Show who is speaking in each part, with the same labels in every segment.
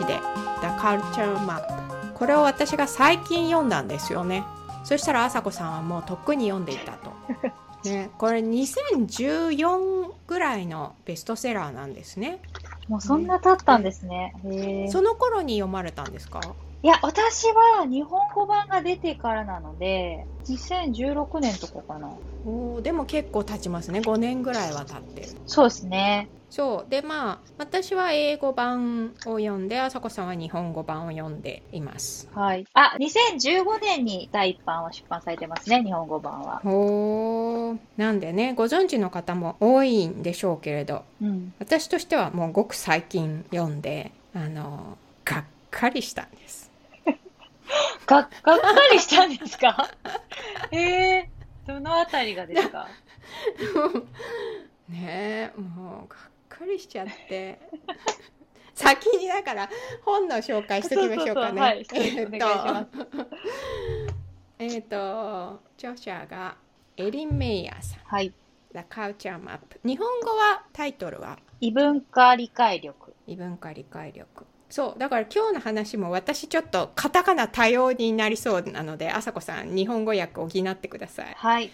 Speaker 1: 詞で The Culture Map これを私が最近読んだんですよねそしたら朝子さんはもうとっくに読んでいたと。ね、これ2014ぐらいのベストセラーなんですね。
Speaker 2: もうそんな経ったんですね。へー
Speaker 1: その頃に読まれたんですか？
Speaker 2: いや、私は日本語版が出てからなので、2016年とかかな。
Speaker 1: おーでも結構経ちますね5年ぐらいは経ってる
Speaker 2: そうですね。
Speaker 1: そうでまあ私は英語版を読んで朝子さんは日本語版を読んでいます
Speaker 2: はい。あ、2015年に第一版は出版されてますね、日本語版は。
Speaker 1: ほーなんでねご存知の方も多いんでしょうけれど
Speaker 2: うん。
Speaker 1: 私としてはもうごく最近読んであのがっかりしたんです
Speaker 2: が、がっかりしたんですか？ええどのあたりがですか？
Speaker 1: ねえもうがっかりしちゃって。先にだから本の紹介しておきましょうかね。えっと。著者がエリン・メイヤーさん。
Speaker 2: はい。
Speaker 1: 「The Culture Map」日本語はタイトルは？
Speaker 2: 異文化理解力。
Speaker 1: 異文化理解力。そうだから今日の話も私ちょっとカタカナ多様になりそうなので朝子さん日本語訳を補ってください。
Speaker 2: はい。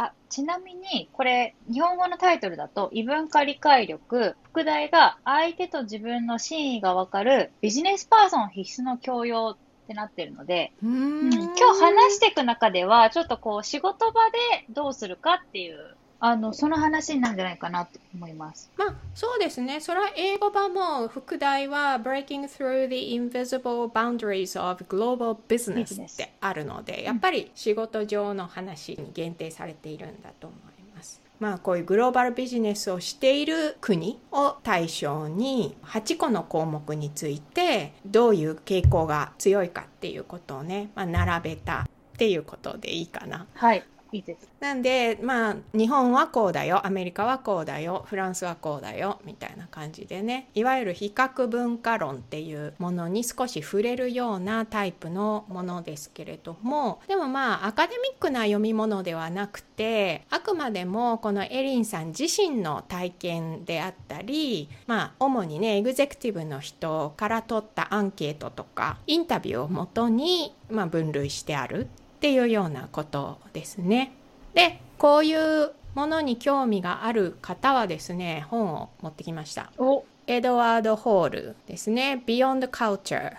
Speaker 2: あ、ちなみに、これ、日本語のタイトルだと、異文化理解力、副題が、相手と自分の真意がわかる、ビジネスパーソン必須の教養ってなってるので、
Speaker 1: うーん。
Speaker 2: うん今日話していく中では、ちょっとこう、仕事場でどうするかっていう、あの、その話になるんじゃないかなと思います。
Speaker 1: まあそうですねそれは英語版も副題は Breaking Through the Invisible Boundaries of Global Business ってあるのでやっぱり仕事上の話に限定されているんだと思います。まあこういうグローバルビジネスをしている国を対象に8個の項目についてどういう傾向が強いかっていうことをね、まあ、並べたっていうことでいいかな。
Speaker 2: はい。いいです。
Speaker 1: なんでまあ日本はこうだよアメリカはこうだよフランスはこうだよみたいな感じでねいわゆる比較文化論っていうものに少し触れるようなタイプのものですけれどもでもまあアカデミックな読み物ではなくてあくまでもこのエリンさん自身の体験であったりまあ主にねエグゼクティブの人から取ったアンケートとかインタビューをもとに、まあ、分類してあるっていうようなことですね。でこういうものに興味がある方はですね本を持ってきました。
Speaker 2: お、
Speaker 1: エドワード・ホールですね。Beyond Culture。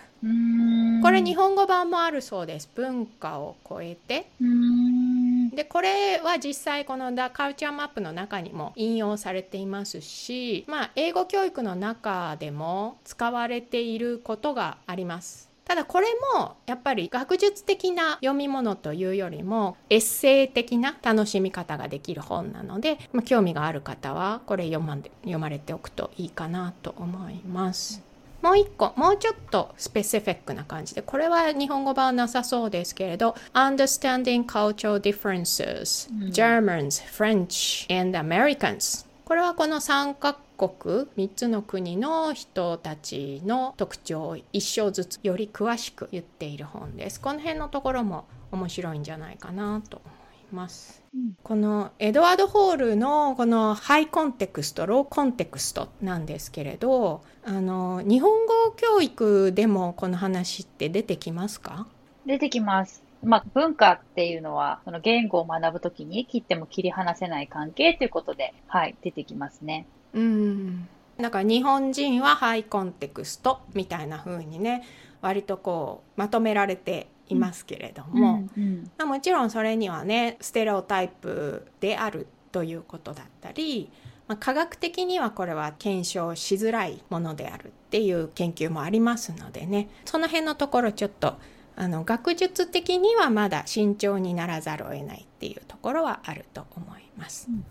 Speaker 1: これ日本語版もあるそうです。文化を超えて。でこれは実際この The Culture Map の中にも引用されていますしまあ英語教育の中でも使われていることがありますただこれもやっぱり学術的な読み物というよりもエッセイ的な楽しみ方ができる本なので、まあ、興味がある方はこれ読まんで読まれておくといいかなと思います。もう一個、もうちょっとスペシフィックな感じで、これは日本語版なさそうですけれど、Understanding Cultural Differences、
Speaker 2: うん
Speaker 1: Germans, French and Americans これはこの3カ国3つの国の人たちの特徴を一章ずつより詳しく言っている本です。この辺のところも面白いんじゃないかなと思います。
Speaker 2: うん
Speaker 1: このエドワード・ホールのこのハイコンテクストローコンテクストなんですけれどあの日本語教育でもこの話って出てきますか？
Speaker 2: 出てきます。まあ、文化っていうのは、その言語を学ぶときに切っても切り離せない関係ということで、はい、出てきますね。
Speaker 1: うんだから日本人はハイコンテクストみたいな風にね割とこうまとめられていますけれども、
Speaker 2: うんうん
Speaker 1: まあ、もちろんそれにはねステレオタイプであるということだったり、まあ、科学的にはこれは検証しづらいものであるっていう研究もありますのでねその辺のところちょっとあの学術的にはまだ慎重にならざるを得ないっていうところはあると思います。
Speaker 2: うん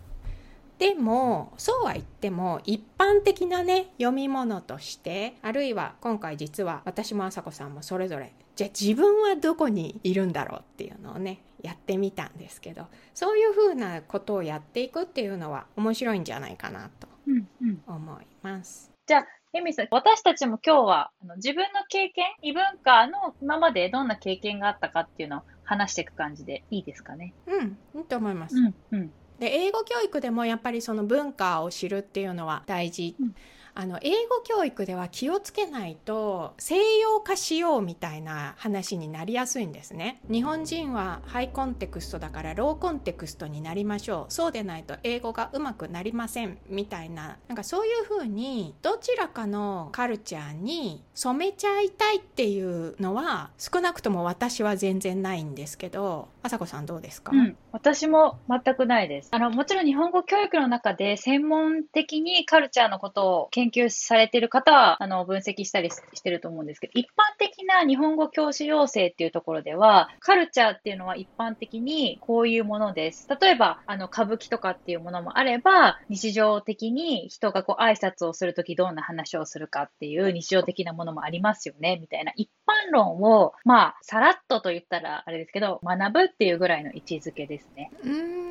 Speaker 1: でもそうは言っても一般的なね読み物としてあるいは今回実は私も朝子さんもそれぞれじゃあ自分はどこにいるんだろうっていうのをねやってみたんですけどそういうふうなことをやっていくっていうのは面白いんじゃないかなと
Speaker 2: うんうん
Speaker 1: 思います。
Speaker 2: じゃあ、エミさん、私たちも今日はあの自分の経験、異文化の今までどんな経験があったかっていうのを話していく感じでいいですかね？
Speaker 1: うん、いいと思います。
Speaker 2: うんうん
Speaker 1: で英語教育でもやっぱりその文化を知るっていうのは大事、
Speaker 2: うん
Speaker 1: あの英語教育では気をつけないと西洋化しようみたいな話になりやすいんですね。日本人はハイコンテクストだからローコンテクストになりましょう。そうでないと英語がうまくなりませんみたいな。なんかそういうふうにどちらかのカルチャーに染めちゃいたいっていうのは少なくとも私は全然ないんですけどあさこさんどうですか、
Speaker 2: うん、私も全くないです。あのもちろん日本語教育の中で専門的にカルチャーのことを研究されている方はあの分析したりしてると思うんですけど一般的な日本語教師養成っていうところではカルチャーっていうのは一般的にこういうものです。例えばあの歌舞伎とかっていうものもあれば日常的に人がこう挨拶をするときどんな話をするかっていう日常的なものもありますよねみたいな。一般論をまあさらっとと言ったらあれですけど学ぶっていうぐらいの位置づけですね。
Speaker 1: うん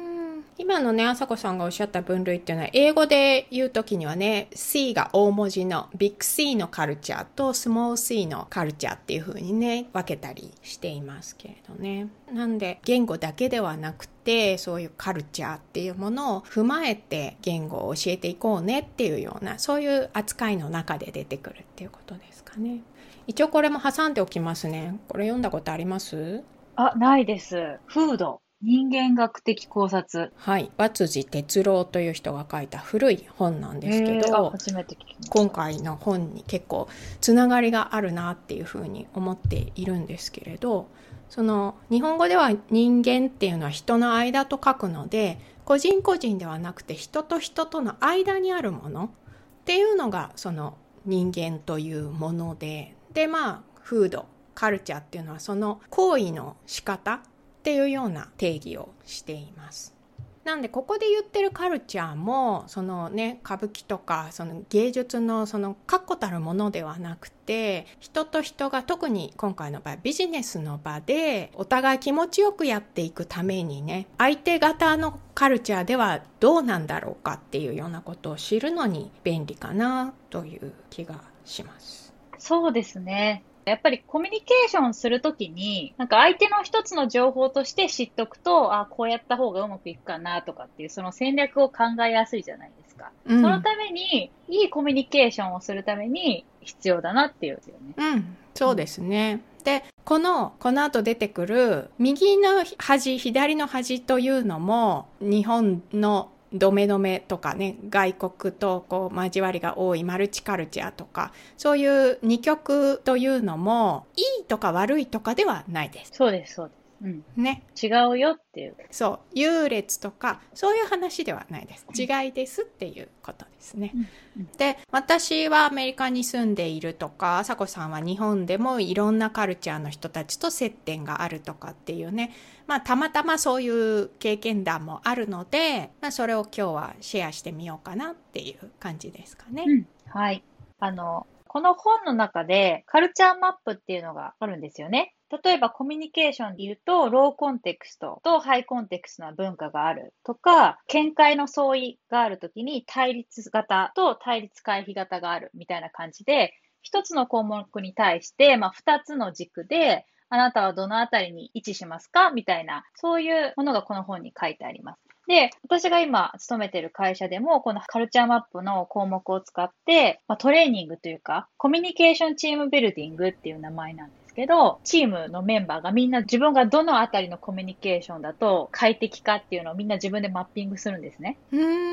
Speaker 1: 今のね、あさこさんがおっしゃった分類っていうのは、英語で言うときにはね、C が大文字のビッグ C のカルチャーとスモール C のカルチャーっていう風にね、分けたりしていますけれどね。なんで、言語だけではなくて、そういうカルチャーっていうものを踏まえて言語を教えていこうねっていうような、そういう扱いの中で出てくるっていうことですかね。一応これも挟んでおきますね。これ読んだことあります
Speaker 2: あ、ないです。フード。人間学的考察。
Speaker 1: はい。和辻哲郎という人が書いた古い本なんですけど、
Speaker 2: 初めて聞きました
Speaker 1: 今回の本に結構つながりがあるなっていうふうに思っているんですけれど、その日本語では人間っていうのは人の間と書くので、個人個人ではなくて人と人との間にあるものっていうのがその人間というもので、でまあ、風土、カルチャーっていうのはその行為の仕方っていうような定義をしています。なんでここで言ってるカルチャーもそのね歌舞伎とかその芸術のその確固たるものではなくて人と人が特に今回の場合ビジネスの場でお互い気持ちよくやっていくためにね相手方のカルチャーではどうなんだろうかっていうようなことを知るのに便利かなという気がします。
Speaker 2: そうですね。やっぱりコミュニケーションするときに、なんか相手の一つの情報として知っとくと、あ、こうやった方がうまくいくかなとかっていう、その戦略を考えやすいじゃないですか。うん、そのために、いいコミュニケーションをするために必要だなっていうね。
Speaker 1: うん、そうですね。うん、で、この、この後出てくる、右の端、左の端というのも、日本のドメドメとかね、外国とこう交わりが多いマルチカルチャーとか、そういう二極というのも、いいとか悪いとかではないです。
Speaker 2: そうです、そうです。うん、
Speaker 1: ね。
Speaker 2: 違うよっていう。
Speaker 1: そう。優劣とか、そういう話ではないです。違いですっていうことですね。うんうん、で、私はアメリカに住んでいるとか、あさこさんは日本でもいろんなカルチャーの人たちと接点があるとかっていうね。まあ、たまたまそういう経験談もあるので、まあ、それを今日はシェアしてみようかなっていう感じですかね。
Speaker 2: うん、はい。あの、この本の中でカルチャーマップっていうのがあるんですよね。例えばコミュニケーションで言うと、ローコンテクストとハイコンテクストな文化があるとか、見解の相違があるときに対立型と対立回避型があるみたいな感じで、一つの項目に対して、まあ、二つの軸で、あなたはどのあたりに位置しますか？みたいな、そういうものがこの本に書いてあります。で、私が今勤めてる会社でも、このカルチャーマップの項目を使って、まあ、トレーニングというか、コミュニケーションチームビルディングっていう名前なんですけど、チームのメンバーがみんな自分がどのあたりのコミュニケーションだと快適かっていうのをみんな自分でマッピングするんですね。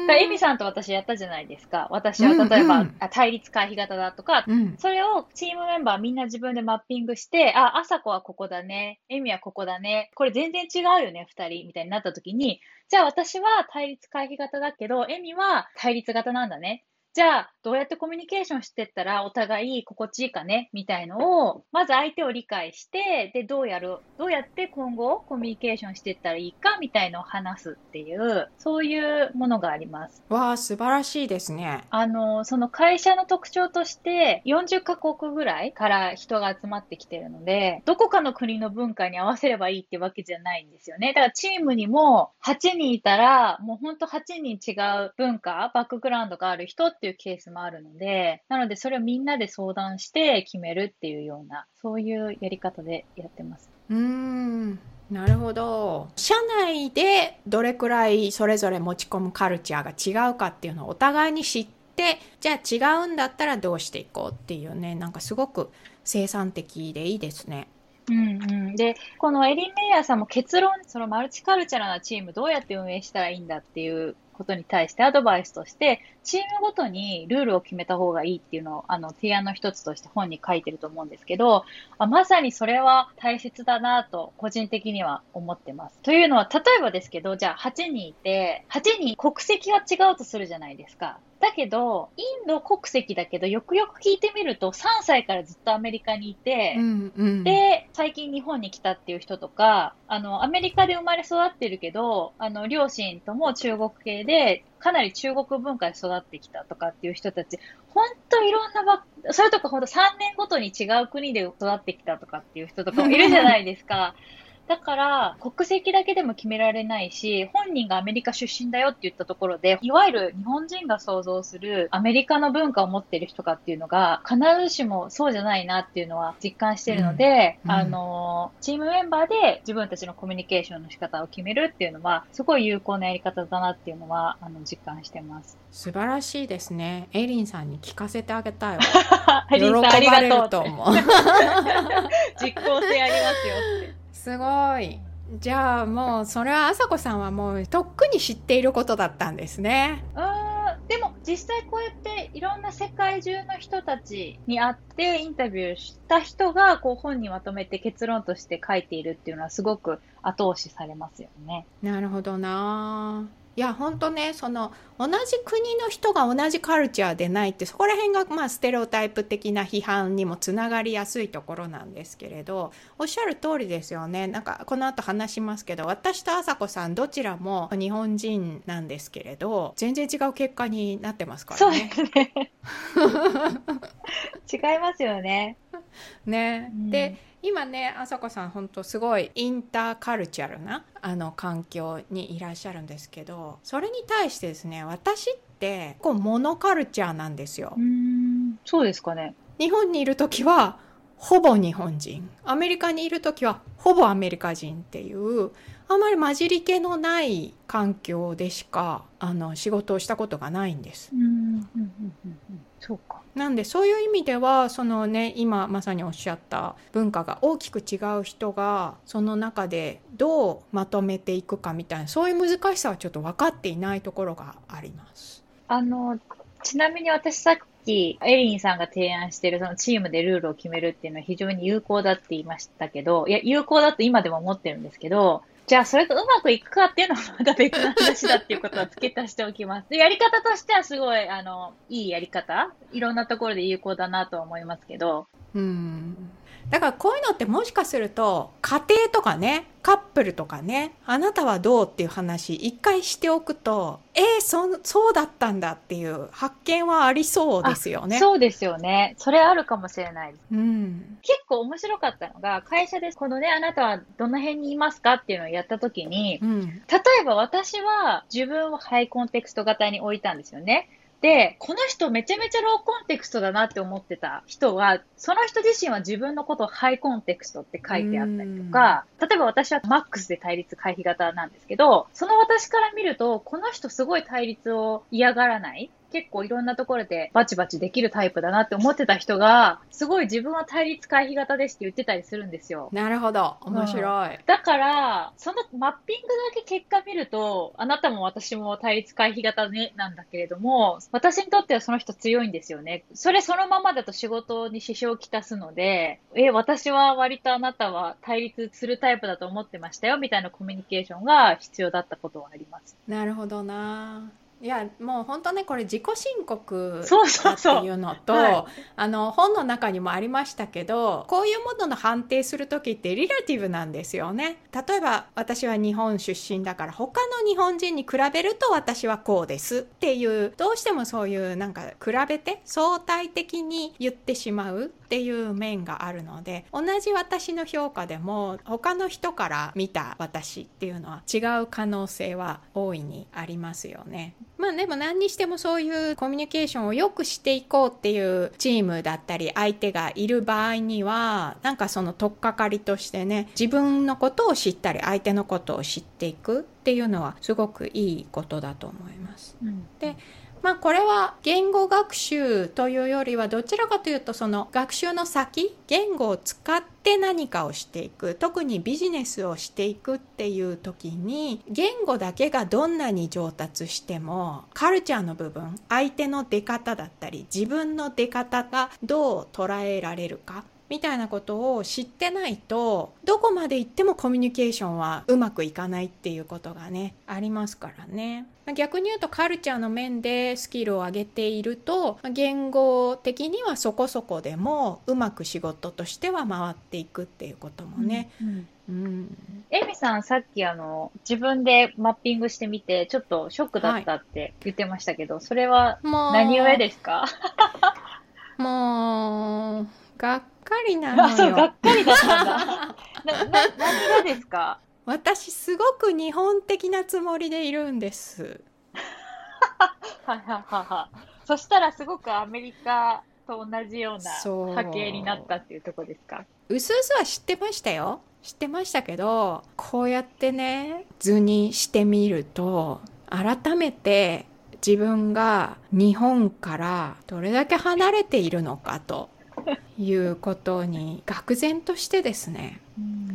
Speaker 2: だエミさんと私やったじゃないですか。私は例えば、うんうん、対立回避型だとか、うん、それをチームメンバーみんな自分でマッピングして、あ、あさこはここだね。エミはここだね。これ全然違うよね、二人。みたいになった時に、じゃあ私は対立回避型だけど、エミは対立型なんだね。じゃあ、どうやってコミュニケーションしてったらお互い心地いいかね？みたいのを、まず相手を理解して、で、どうやる、どうやって今後コミュニケーションしていったらいいか？みたいのを話すっていう、そういうものがあります。
Speaker 1: わあ、素晴らしいですね。
Speaker 2: あの、その会社の特徴として、40カ国ぐらいから人が集まってきてるので、どこかの国の文化に合わせればいいってわけじゃないんですよね。だからチームにも8人いたら、もうほんと8人違う文化、バックグラウンドがある人ってっていうケースもあるので、なのでそれをみんなで相談して決めるっていうような、そういうやり方でやってます。
Speaker 1: うーん。なるほど。社内でどれくらいそれぞれ持ち込むカルチャーが違うかっていうのをお互いに知ってじゃあ違うんだったらどうしていこうっていうねなんかすごく生産的でいいですね。
Speaker 2: うんうん、で、このエリン・メイヤーさんも結論、そのマルチカルチャーなチームどうやって運営したらいいんだっていうことに対してアドバイスとして、チームごとにルールを決めた方がいいっていうのを、あの、提案の一つとして本に書いてると思うんですけど、あまさにそれは大切だなと、個人的には思ってます。というのは、例えばですけど、じゃあ8人いて、8人国籍が違うとするじゃないですか。だけど、インド国籍だけど、よくよく聞いてみると、3歳からずっとアメリカにいて、
Speaker 1: うんうん、
Speaker 2: で、最近日本に来たっていう人とか、あの、アメリカで生まれ育ってるけど、あの、両親とも中国系で、かなり中国文化で育ってきたとかっていう人たち、本当いろんなば、それとか本当3年ごとに違う国で育ってきたとかっていう人とかもいるじゃないですか。だから、国籍だけでも決められないし、本人がアメリカ出身だよって言ったところで、いわゆる日本人が想像するアメリカの文化を持っている人かっていうのが、必ずしもそうじゃないなっていうのは実感しているので、うん、あの、チームメンバーで自分たちのコミュニケーションの仕方を決めるっていうのは、すごい有効なやり方だなっていうのは、あの、実感してます。
Speaker 1: 素晴らしいですね。エリンさんに聞かせてあげたいわ。
Speaker 2: エリンさんありがとう
Speaker 1: と思う。
Speaker 2: 実効性ありますよって。
Speaker 1: すごいじゃあもうそれは朝子さんはもうとっくに知っていることだったんですね。
Speaker 2: うんでも実際こうやっていろんな世界中の人たちに会ってインタビューした人がこう本にまとめて結論として書いているっていうのはすごく後押しされますよね。
Speaker 1: なるほどないや本当ねその同じ国の人が同じカルチャーでないってそこら辺がまあステレオタイプ的な批判にもつながりやすいところなんですけれどおっしゃる通りですよねなんかこの後話しますけど私と朝子さんどちらも日本人なんですけれど全然違う結果になってますから
Speaker 2: ね。そうですね 違いますよね。
Speaker 1: ね、うん、で今ねあさこさん本当すごいインターカルチャルなあの環境にいらっしゃるんですけどそれに対してですね私ってこうモノカルチャーなんですよ。
Speaker 2: そうですかね
Speaker 1: 日本にいる時はほぼ日本人アメリカにいる時はほぼアメリカ人っていうあまり混じり気のない環境でしかあの仕事をしたことがないんです。うんうんうん
Speaker 2: うん、そうか
Speaker 1: なんでそういう意味ではそのね今まさにおっしゃった文化が大きく違う人がその中でどうまとめていくかみたいなそういう難しさはちょっと分かっていないところがあります。
Speaker 2: あのちなみに私さっきエリンさんが提案しているそのチームでルールを決めるっていうのは非常に有効だって言いましたけどいや有効だと今でも思ってるんですけどじゃあ、それとうまくいくかっていうのはまた別の話だっていうことは付け足しておきます。で、やり方としてはすごい、あの、いいやり方いろんなところで有効だなと思いますけど。
Speaker 1: うん。だからこういうのってもしかすると家庭とかねカップルとかねあなたはどうっていう話一回しておくとえー、そそうだったんだっていう発見はありそうですよね。
Speaker 2: そうですよね。それあるかもしれないです。
Speaker 1: うん、
Speaker 2: 結構面白かったのが会社でこのねあなたはどの辺にいますかっていうのをやった時に、うん、例えば私は自分をハイコンテクスト型に置いたんですよね。で、この人めちゃめちゃローコンテクストだなって思ってた人は、その人自身は自分のことをハイコンテクストって書いてあったりとか、例えば私はマックスで対立回避型なんですけど、その私から見ると、この人すごい対立を嫌がらない。結構いろんなところでバチバチできるタイプだなって思ってた人が、すごい自分は対立回避型ですって言ってたりするんですよ。
Speaker 1: なるほど。面白い。
Speaker 2: うん、だから、そのマッピングだけ結果見ると、あなたも私も対立回避型ね、なんだけれども、私にとってはその人強いんですよね。それそのままだと仕事に支障をきたすので、え、私は割とあなたは対立するタイプだと思ってましたよ、みたいなコミュニケーションが必要だったことはあります。
Speaker 1: なるほどないやもう本当ねこれ自己申告だっていうのとあの本の中にもありましたけどこういうものの判定する時ってリラティブなんですよね。例えば私は日本出身だから他の日本人に比べると私はこうですっていうどうしてもそういうなんか比べて相対的に言ってしまうっていう面があるので同じ私の評価でも他の人から見た私っていうのは違う可能性は大いにありますよね。まあでも何にしてもそういうコミュニケーションを良くしていこうっていうチームだったり相手がいる場合にはなんかその取っかかりとしてね自分のことを知ったり相手のことを知っていくっていうのはすごくいいことだと思います。うん、でまあこれは言語学習というよりはどちらかというとその学習の先言語を使って何かをしていく特にビジネスをしていくっていう時に言語だけがどんなに上達してもカルチャーの部分相手の出方だったり自分の出方がどう捉えられるかみたいなことを知ってないとどこまで行ってもコミュニケーションはうまくいかないっていうことがねありますからね。逆に言うとカルチャーの面でスキルを上げていると言語的にはそこそこでもうまく仕事としては回っていくっていうこともね、うん、うん、
Speaker 2: エミさん、さっきあの自分でマッピングしてみて、ちょっとショックだったって言ってましたけど、はい、それは何故ですか？
Speaker 1: もう、がっかりなのよ。
Speaker 2: あ、そう、がっかりだったんだ。な、な、何がですか？
Speaker 1: 私、すごく日本的なつもりでいるんです。
Speaker 2: はいはいはいはい。そしたら、すごくアメリカと同じような波形になったっていうとこですか？
Speaker 1: うすうすは知ってましたよ。知ってましたけど、こうやってね、図にしてみると、改めて自分が日本からどれだけ離れているのかということに愕然としてですね、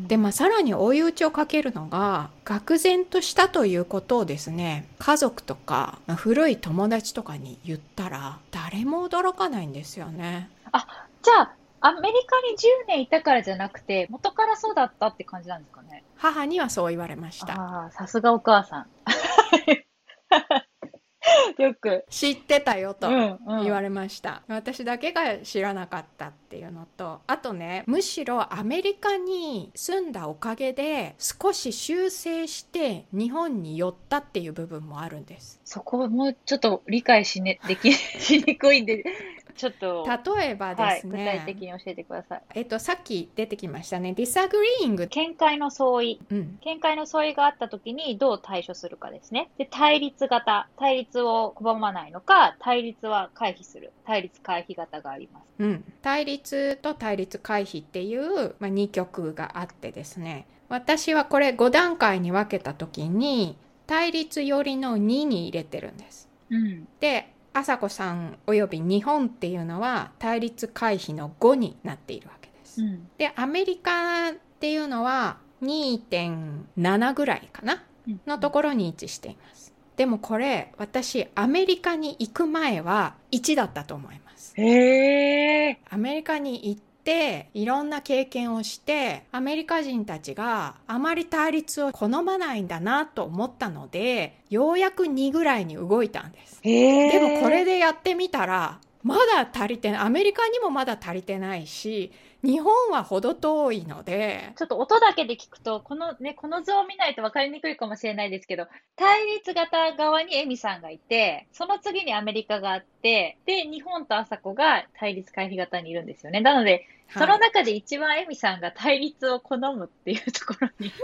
Speaker 1: でまあさらに追い打ちをかけるのが愕然としたということをですね家族とか、まあ、古い友達とかに言ったら誰も驚かないんですよね。
Speaker 2: あじゃあアメリカに10年いたからじゃなくて元からそうだったって感じなんですかね。
Speaker 1: 母にはそう言われました。
Speaker 2: ああさすがお母さん よく。
Speaker 1: 知ってたよと言われました、うんうん、私だけが知らなかったっていうのと、あとね、むしろアメリカに住んだおかげで少し修正して日本に寄ったっていう部分もあるんです。
Speaker 2: そこもちょっと理解し,、ね、でき しにくいんで、ちょっと。
Speaker 1: 例えばですね、
Speaker 2: はい、具体的に教えてください。
Speaker 1: えっと、さっき出てきましたね、ディサグリーング。
Speaker 2: 見解の相違。うん、見解の相違があった時にどう対処するかですね。で、対立型。対立を拒まないのか、対立は回避する。対立回避型があります。
Speaker 1: うん。対立と対立回避っていう、まあ、2曲があってですね。私はこれ5段階に分けた時に、対立寄りの2に入れてるんです。うん、で朝子さんおよび日本っていうのは対立回避の5になっているわけです。うん、でアメリカっていうのは2.7ぐらいかな、のところに位置しています。でもこれ私アメリカに行く前は1だったと思います。
Speaker 2: へ
Speaker 1: アメリカに行っていろんな経験をしてアメリカ人たちがあまり対立を好まないんだなと思ったのでようやく2ぐらいに動いたんです。でもこれでやってみたらまだ足りてないアメリカにもまだ足りてないし日本は程遠いので。
Speaker 2: ちょっと音だけで聞くと、このね、この図を見ないと分かりにくいかもしれないですけど、対立型側にエミさんがいて、その次にアメリカがあって、で、日本と朝子が対立回避型にいるんですよね。なので、その中で一番エミさんが対立を好むっていうところに。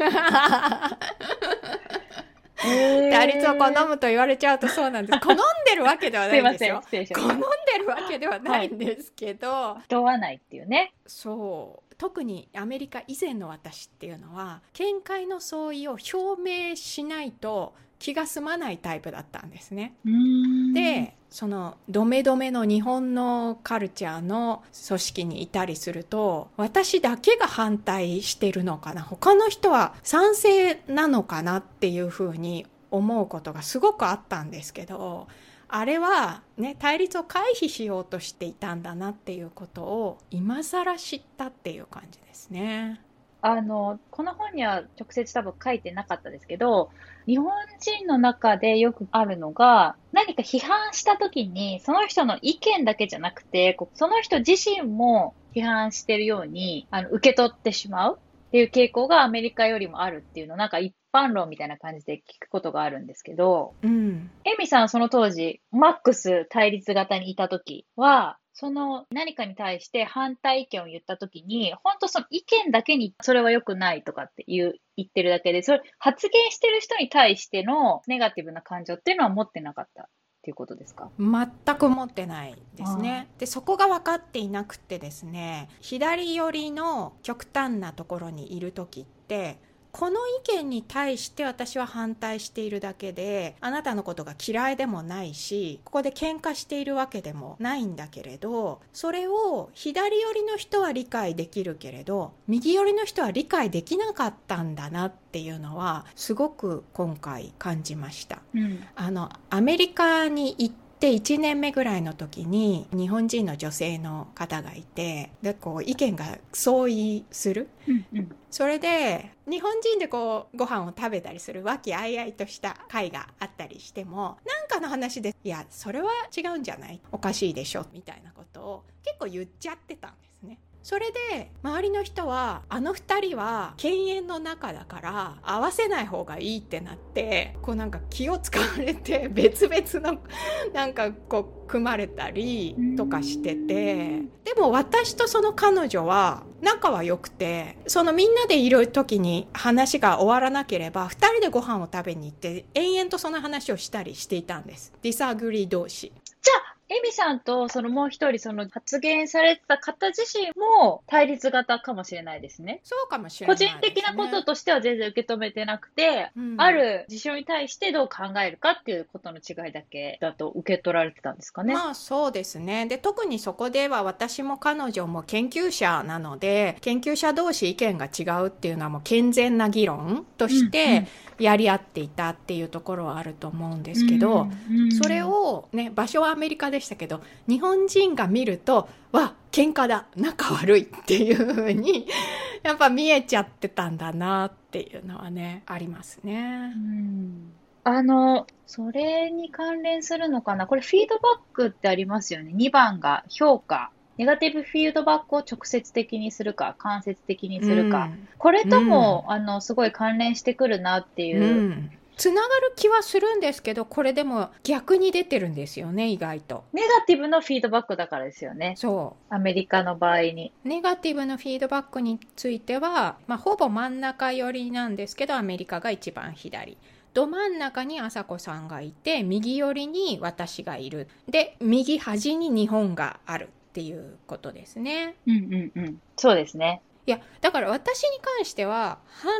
Speaker 1: 対立を好むと言われちゃうとそうなんです。好んでるわけではないんですよ。す好んでるわけではないんですけど。はい、
Speaker 2: 問わないっていうね。
Speaker 1: そう。特にアメリカ以前の私っていうのは見解の相違を表明しないと気が済まないタイプだったんですね。でそのドメドメの日本のカルチャーの組織にいたりすると私だけが反対してるのかな？他の人は賛成なのかなっていうふうに思うことがすごくあったんですけどあれはね対立を回避しようとしていたんだなっていうことを今更知ったっていう感じですね。
Speaker 2: あの、この本には直接多分書いてなかったですけど、日本人の中でよくあるのが、何か批判した時に、その人の意見だけじゃなくて、その人自身も批判してるように、あの、受け取ってしまうっていう傾向がアメリカよりもあるっていうのを、なんか一般論みたいな感じで聞くことがあるんですけど、うん。エミさんその当時、マックス対立型にいた時は、その何かに対して反対意見を言ったときに、本当その意見だけにそれは良くないとかって言う言ってるだけで、それ発言してる人に対してのネガティブな感情っていうのは持ってなかったっていうことですか？
Speaker 1: 全く持ってないですね。で、そこが分かっていなくてですね、左寄りの極端なところにいる時って、この意見に対して私は反対しているだけであなたのことが嫌いでもないしここで喧嘩しているわけでもないんだけれどそれを左寄りの人は理解できるけれど右寄りの人は理解できなかったんだなっていうのはすごく今回感じました。
Speaker 2: うん、
Speaker 1: あのアメリカに行ってで1年目ぐらいの時に日本人の女性の方がいてでこう意見が相違する、
Speaker 2: うんうん、
Speaker 1: それで日本人でこうご飯を食べたりする和気あいあいとした会があったりしても何かの話でいやそれは違うんじゃない？おかしいでしょ？みたいなことを結構言っちゃってたんですね。それで周りの人はあの2人は犬猿の中だから合わせない方がいいってなってこうなんか気を使われて別々の なんかこう組まれたりとかしててでも私とその彼女は仲は良くてそのみんなでいる時に話が終わらなければ2人でご飯を食べに行って延々とその話をしたりしていたんです。ディサグリー同士。
Speaker 2: じゃあエミさんとそのもう一人その発言されてた方自身も対立型かもしれないですね。
Speaker 1: そうかもしれない、
Speaker 2: ね、個人的なこととしては全然受け止めてなくて、うん、ある事象に対してどう考えるかっていうことの違いだけだと受け取られてたんですかね。
Speaker 1: まあそうですね。で、特にそこでは私も彼女も研究者なので、研究者同士意見が違うっていうのはもう健全な議論として、うんうんやり合っていたっていうところはあると思うんですけど、それをね場所はアメリカでしたけど日本人が見るとわ喧嘩だ仲悪いっていうふうに やっぱ見えちゃってたんだなっていうのはねありますね。
Speaker 2: あのそれに関連するのかな？これフィードバックってありますよね。2番が評価。ネガティブフィードバックを直接的にするか、間接的にするか、うん、これとも、うん、あの、すごい関連してくるなっていう。うん
Speaker 1: つながる気はするんですけど、これでも逆に出てるんですよね、意外と。
Speaker 2: ネガティブのフィードバックだからですよね。
Speaker 1: そ
Speaker 2: う。アメリカの場合に。
Speaker 1: ネガティブのフィードバックについては、まあ、ほぼ真ん中寄りなんですけど、アメリカが一番左。ど真ん中に朝子さんがいて、右寄りに私がいる。で、右端に日本がある。っていうことですね。
Speaker 2: うんうんうん。そうですね。
Speaker 1: いや、だから私に関しては、反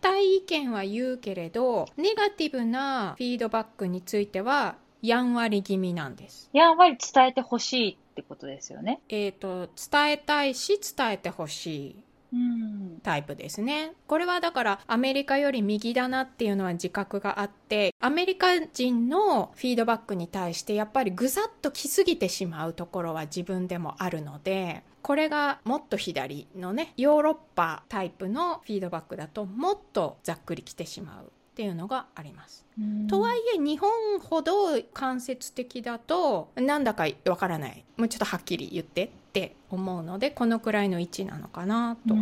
Speaker 1: 対意見は言うけれど、ネガティブなフィードバックについては、やんわり気味なんです。
Speaker 2: やんわり伝えてほしいってことですよね。
Speaker 1: えっ、と、伝えたいし、伝えてほしい。タイプですね。これはだからアメリカより右だなっていうのは自覚があってアメリカ人のフィードバックに対してやっぱりぐさっと来すぎてしまうところは自分でもあるのでこれがもっと左のねヨーロッパタイプのフィードバックだともっとざっくり来てしまうっていうのがあります。とはいえ日本ほど間接的だとなんだかわからないもうちょっとはっきり言ってって思うのでこのくらいの位置なのかなと。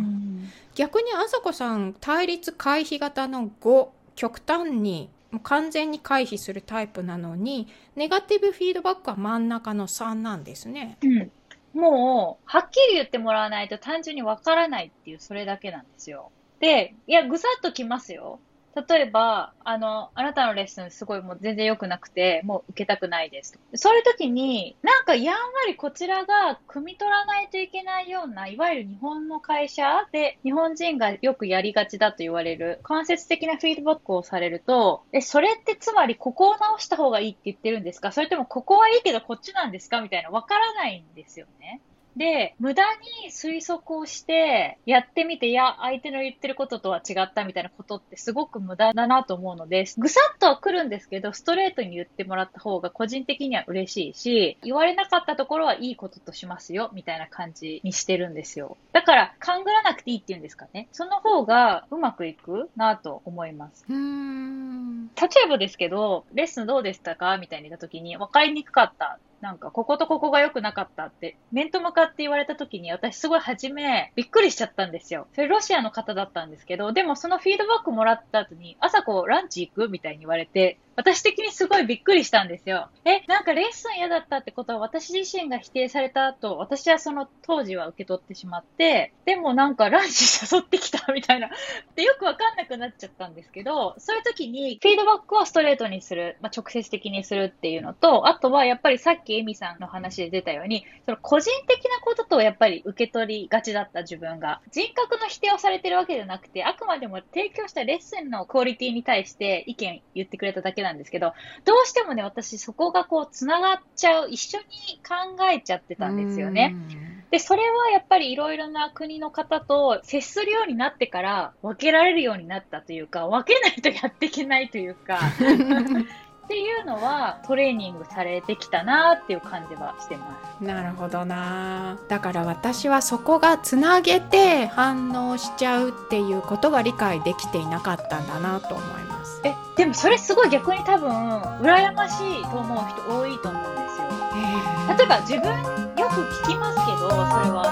Speaker 1: 逆にあさこさん対立回避型の5極端に完全に回避するタイプなのにネガティブフィードバックは真ん中の3なんですね。
Speaker 2: うんもう、はっきり言ってもらわないと単純にわからないっていう、それだけなんですよ。で、いや、ぐさっときますよ。例えば、あの、あなたのレッスンすごいもう全然良くなくて、もう受けたくないです。そういう時に、なんかやんわりこちらが汲み取らないといけないような、いわゆる日本の会社で日本人がよくやりがちだと言われる、間接的なフィードバックをされると、え、それってつまりここを直した方がいいって言ってるんですか？それともここはいいけどこっちなんですか？みたいなわからないんですよね。で、無駄に推測をして、やってみて、いや、相手の言ってることとは違ったみたいなことってすごく無駄だなと思うので、ぐさっとは来るんですけど、ストレートに言ってもらった方が個人的には嬉しいし、言われなかったところはいいこととしますよ、みたいな感じにしてるんですよ。だから、勘ぐらなくていいっていうんですかね。その方がうまくいくなと思います。
Speaker 1: うん。
Speaker 2: 例えばですけど、レッスンどうでしたか？みたいに言った時に、分かりにくかったなんか、こことここが良くなかったって、面と向かって言われた時に、私すごい初め、びっくりしちゃったんですよ。それロシアの方だったんですけど、でもそのフィードバックもらった後に、朝こう、ランチ行くみたいに言われて、私的にすごいびっくりしたんですよ。え、なんかレッスン嫌だったってことは私自身が否定された後、私はその当時は受け取ってしまって、でもなんかランチ誘ってきたみたいな。で、よくわかんなくなっちゃったんですけど、そういう時にフィードバックをストレートにする、まあ、直接的にするっていうのと、あとはやっぱりさっききえみさんの話で出たように、その個人的なこととやっぱり受け取りがちだった自分が、人格の否定をされてるわけじゃなくて、あくまでも提供したレッスンのクオリティに対して意見言ってくれただけなんですけど、どうしてもね、私そこがこう繋がっちゃう、一緒に考えちゃってたんですよね。で、それはやっぱりいろいろな国の方と接するようになってから分けられるようになったというか、分けないとやっていけないというか、っていうのはトレーニングされてきたなっていう感じはしてま
Speaker 1: す。なるほどな。だから私はそこがつなげて反応しちゃうっていうことが理解できていなかったんだなと思います。
Speaker 2: え、でもそれすごい逆に多分羨ましいと思う人多いと思うんですよ。例えば自分よく聞きますけど、それは